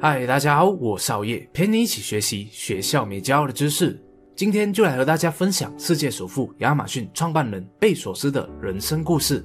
嗨，大家好，我少爷，陪你一起学习学校没教的知识。今天就来和大家分享世界首富亚马逊创办人贝索斯的人生故事。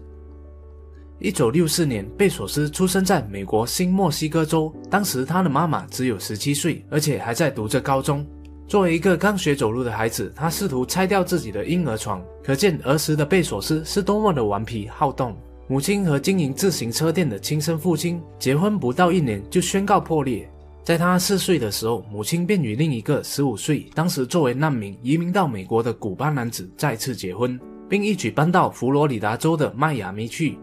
一九六四年，贝索斯出生在美国新墨西哥州，当时他的妈妈只有十七岁，而且还在读着高中。作为一个刚学走路的孩子，他试图拆掉自己的婴儿床，可见儿时的贝索斯是多么的顽皮好动。母亲和经营自行车店的亲生父亲结婚不到一年就宣告破裂。在他四岁的时候，母亲便与另一个十五岁、当时作为难民移民到美国的古巴男子再次结婚，并一举搬到佛罗里达州的迈阿密去。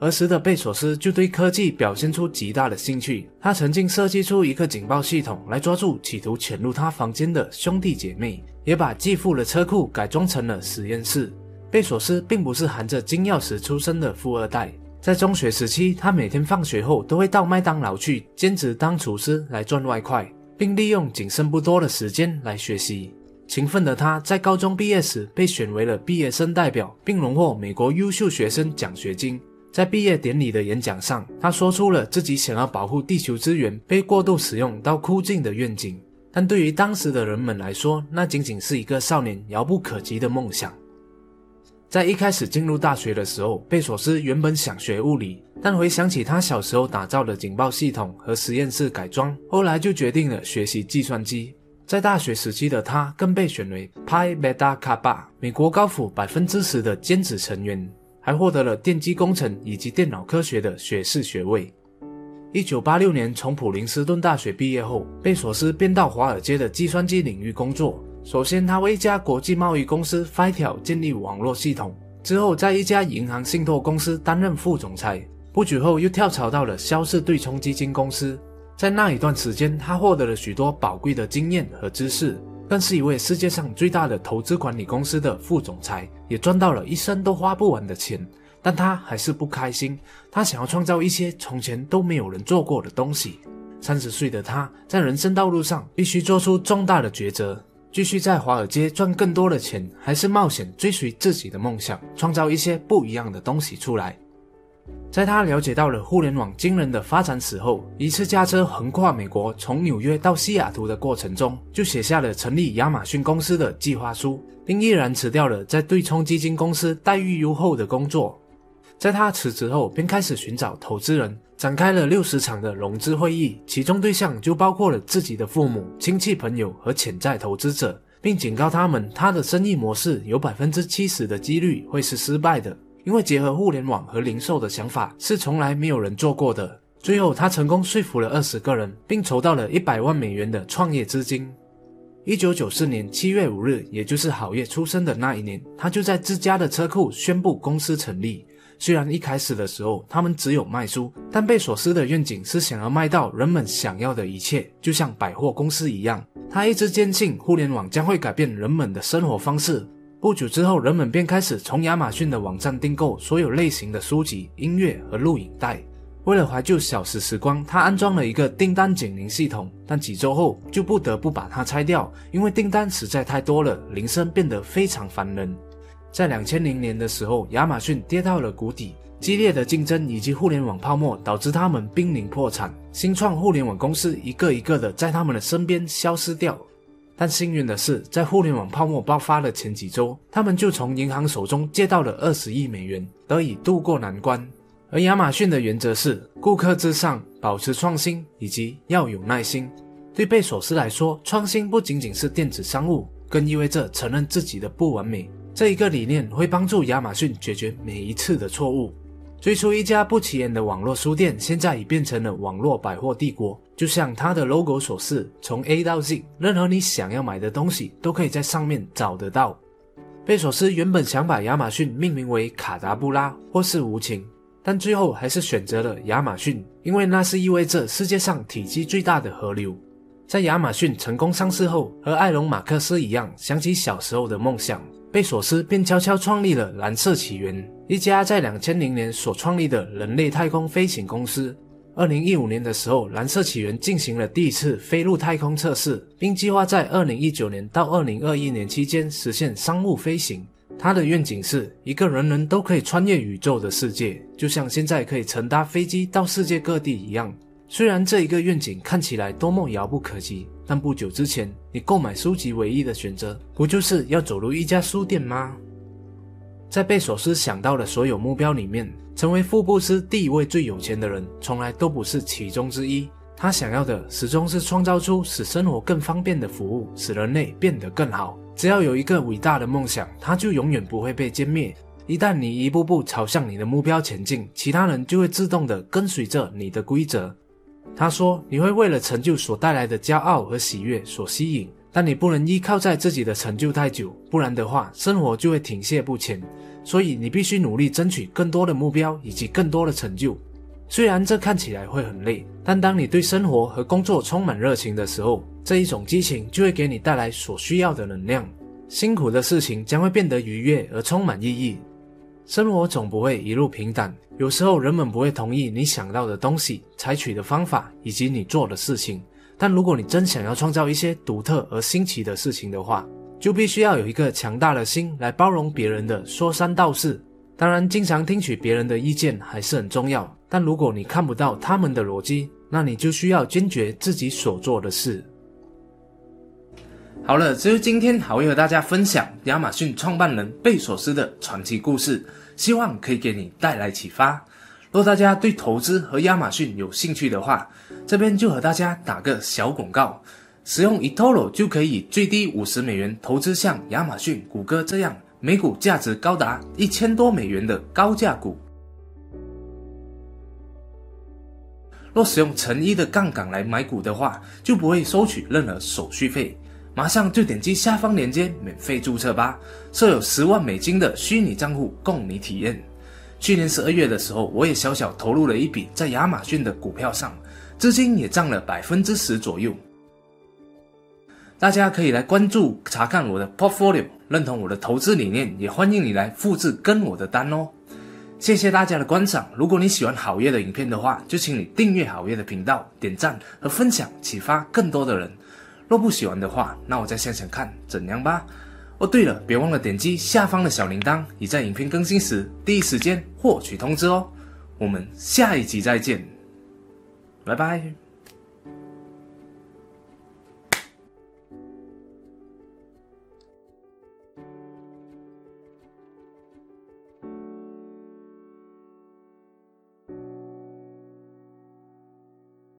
儿时的贝索斯就对科技表现出极大的兴趣，他曾经设计出一个警报系统来抓住企图潜入他房间的兄弟姐妹，也把继父的车库改装成了实验室。贝索斯并不是含着金钥匙出生的富二代，在中学时期，他每天放学后都会到麦当劳去兼职当厨师来赚外快，并利用仅剩不多的时间来学习。勤奋的他在高中毕业时被选为了毕业生代表，并荣获美国优秀学生奖学金。在毕业典礼的演讲上，他说出了自己想要保护地球资源被过度使用到枯尽的愿景。但对于当时的人们来说，那仅仅是一个少年遥不可及的梦想。在一开始进入大学的时候，贝索斯原本想学物理，但回想起他小时候打造的警报系统和实验室改装，后来就决定了学习计算机。在大学时期的他，更被选为 Pi Beta Kappa 美国高府百分之十的尖子成员，还获得了电机工程以及电脑科学的学士学位。一九八六年从普林斯顿大学毕业后，贝索斯便到华尔街的计算机领域工作。首先，他为一家国际贸易公司 Fitel 建立网络系统，之后在一家银行信托公司担任副总裁。不久后，又跳槽到了肖氏对冲基金公司。在那一段时间，他获得了许多宝贵的经验和知识，更是一位世界上最大的投资管理公司的副总裁，也赚到了一生都花不完的钱。但他还是不开心，他想要创造一些从前都没有人做过的东西。三十岁的他，在人生道路上必须做出重大的抉择。继续在华尔街赚更多的钱，还是冒险追随自己的梦想，创造一些不一样的东西出来？在他了解到了互联网惊人的发展史后，一次驾车横跨美国，从纽约到西雅图的过程中，就写下了成立亚马逊公司的计划书，并毅然辞掉了在对冲基金公司待遇优厚的工作。在他辞职后，便开始寻找投资人，展开了六十场的融资会议，其中对象就包括了自己的父母、亲戚朋友和潜在投资者，并警告他们，他的生意模式有百分之七十的几率会是失败的，因为结合互联网和零售的想法是从来没有人做过的。最后，他成功说服了二十个人，并筹到了一百万美元的创业资金。一九九四年七月五日，也就是好业出生的那一年，他就在自家的车库宣布公司成立。虽然一开始的时候他们只有卖书，但贝索斯的愿景是想要卖到人们想要的一切，就像百货公司一样。他一直坚信互联网将会改变人们的生活方式。不久之后，人们便开始从亚马逊的网站订购所有类型的书籍、音乐和录影带。为了怀旧小时时光，他安装了一个订单警铃系统，但几周后就不得不把它拆掉，因为订单实在太多了，铃声变得非常烦人。在两千零年的时候，亚马逊跌到了谷底，激烈的竞争以及互联网泡沫导致他们濒临破产。新创互联网公司一个一个的在他们的身边消失掉。但幸运的是，在互联网泡沫爆发的前几周，他们就从银行手中借到了二十亿美元，得以渡过难关。而亚马逊的原则是顾客至上，保持创新以及要有耐心。对贝索斯来说，创新不仅仅是电子商务，更意味着承认自己的不完美。这一个理念会帮助亚马逊解决每一次的错误。最初一家不起眼的网络书店，现在已变成了网络百货帝国。就像它的 logo 所示，从 A 到 Z，任何你想要买的东西都可以在上面找得到。贝索斯原本想把亚马逊命名为卡达布拉或是无情，但最后还是选择了亚马逊，因为那是意味着世界上体积最大的河流。在亚马逊成功上市后，和埃隆·马克思一样，想起小时候的梦想。贝索斯便悄悄创立了蓝色起源，一家在两千零年所创立的人类太空飞行公司。二零一五年的时候，蓝色起源进行了第一次飞入太空测试，并计划在二零一九年到二零二一年期间实现商务飞行。他的愿景是一个人人都可以穿越宇宙的世界，就像现在可以乘搭飞机到世界各地一样。虽然这一个愿景看起来多么遥不可及，但不久之前，你购买书籍唯一的选择，不就是要走入一家书店吗？在贝索斯想到的所有目标里面，成为福布斯第一位最有钱的人，从来都不是其中之一。他想要的始终是创造出使生活更方便的服务，使人类变得更好。只要有一个伟大的梦想，他就永远不会被歼灭。一旦你一步步朝向你的目标前进，其他人就会自动地跟随着你的规则。他说：“你会为了成就所带来的骄傲和喜悦所吸引，但你不能依靠在自己的成就太久，不然的话，生活就会停滞不前。所以你必须努力争取更多的目标以及更多的成就。虽然这看起来会很累，但当你对生活和工作充满热情的时候，这一种激情就会给你带来所需要的能量。辛苦的事情将会变得愉悦而充满意义。生活总不会一路平坦。”有时候人们不会同意你想到的东西、采取的方法以及你做的事情，但如果你真想要创造一些独特而新奇的事情的话，就必须要有一个强大的心来包容别人的说三道四。当然，经常听取别人的意见还是很重要，但如果你看不到他们的逻辑，那你就需要坚决自己所做的事。好了，这是今天好，和大家分享亚马逊创办人贝索斯的传奇故事。希望可以给你带来启发。若大家对投资和亚马逊有兴趣的话，这边就和大家打个小广告：使用 eToro 就可以最低五十美元投资像亚马逊、谷歌这样每股价值高达一千多美元的高价股。若使用成一的杠杆来买股的话，就不会收取任何手续费。马上就点击下方链接免费注册吧，设有十万美金的虚拟账户供你体验。去年十二月的时候，我也小小投入了一笔在亚马逊的股票上，资金也涨了百分之十左右。大家可以来关注查看我的 portfolio，认同我的投资理念，也欢迎你来复制跟我的单哦。谢谢大家的观赏，如果你喜欢好业的影片的话，就请你订阅好业的频道，点赞和分享，启发更多的人。若不喜欢的话，那我再想想看怎样吧。哦，对了，别忘了点击下方的小铃铛，以在影片更新时第一时间获取通知哦。我们下一集再见，拜拜。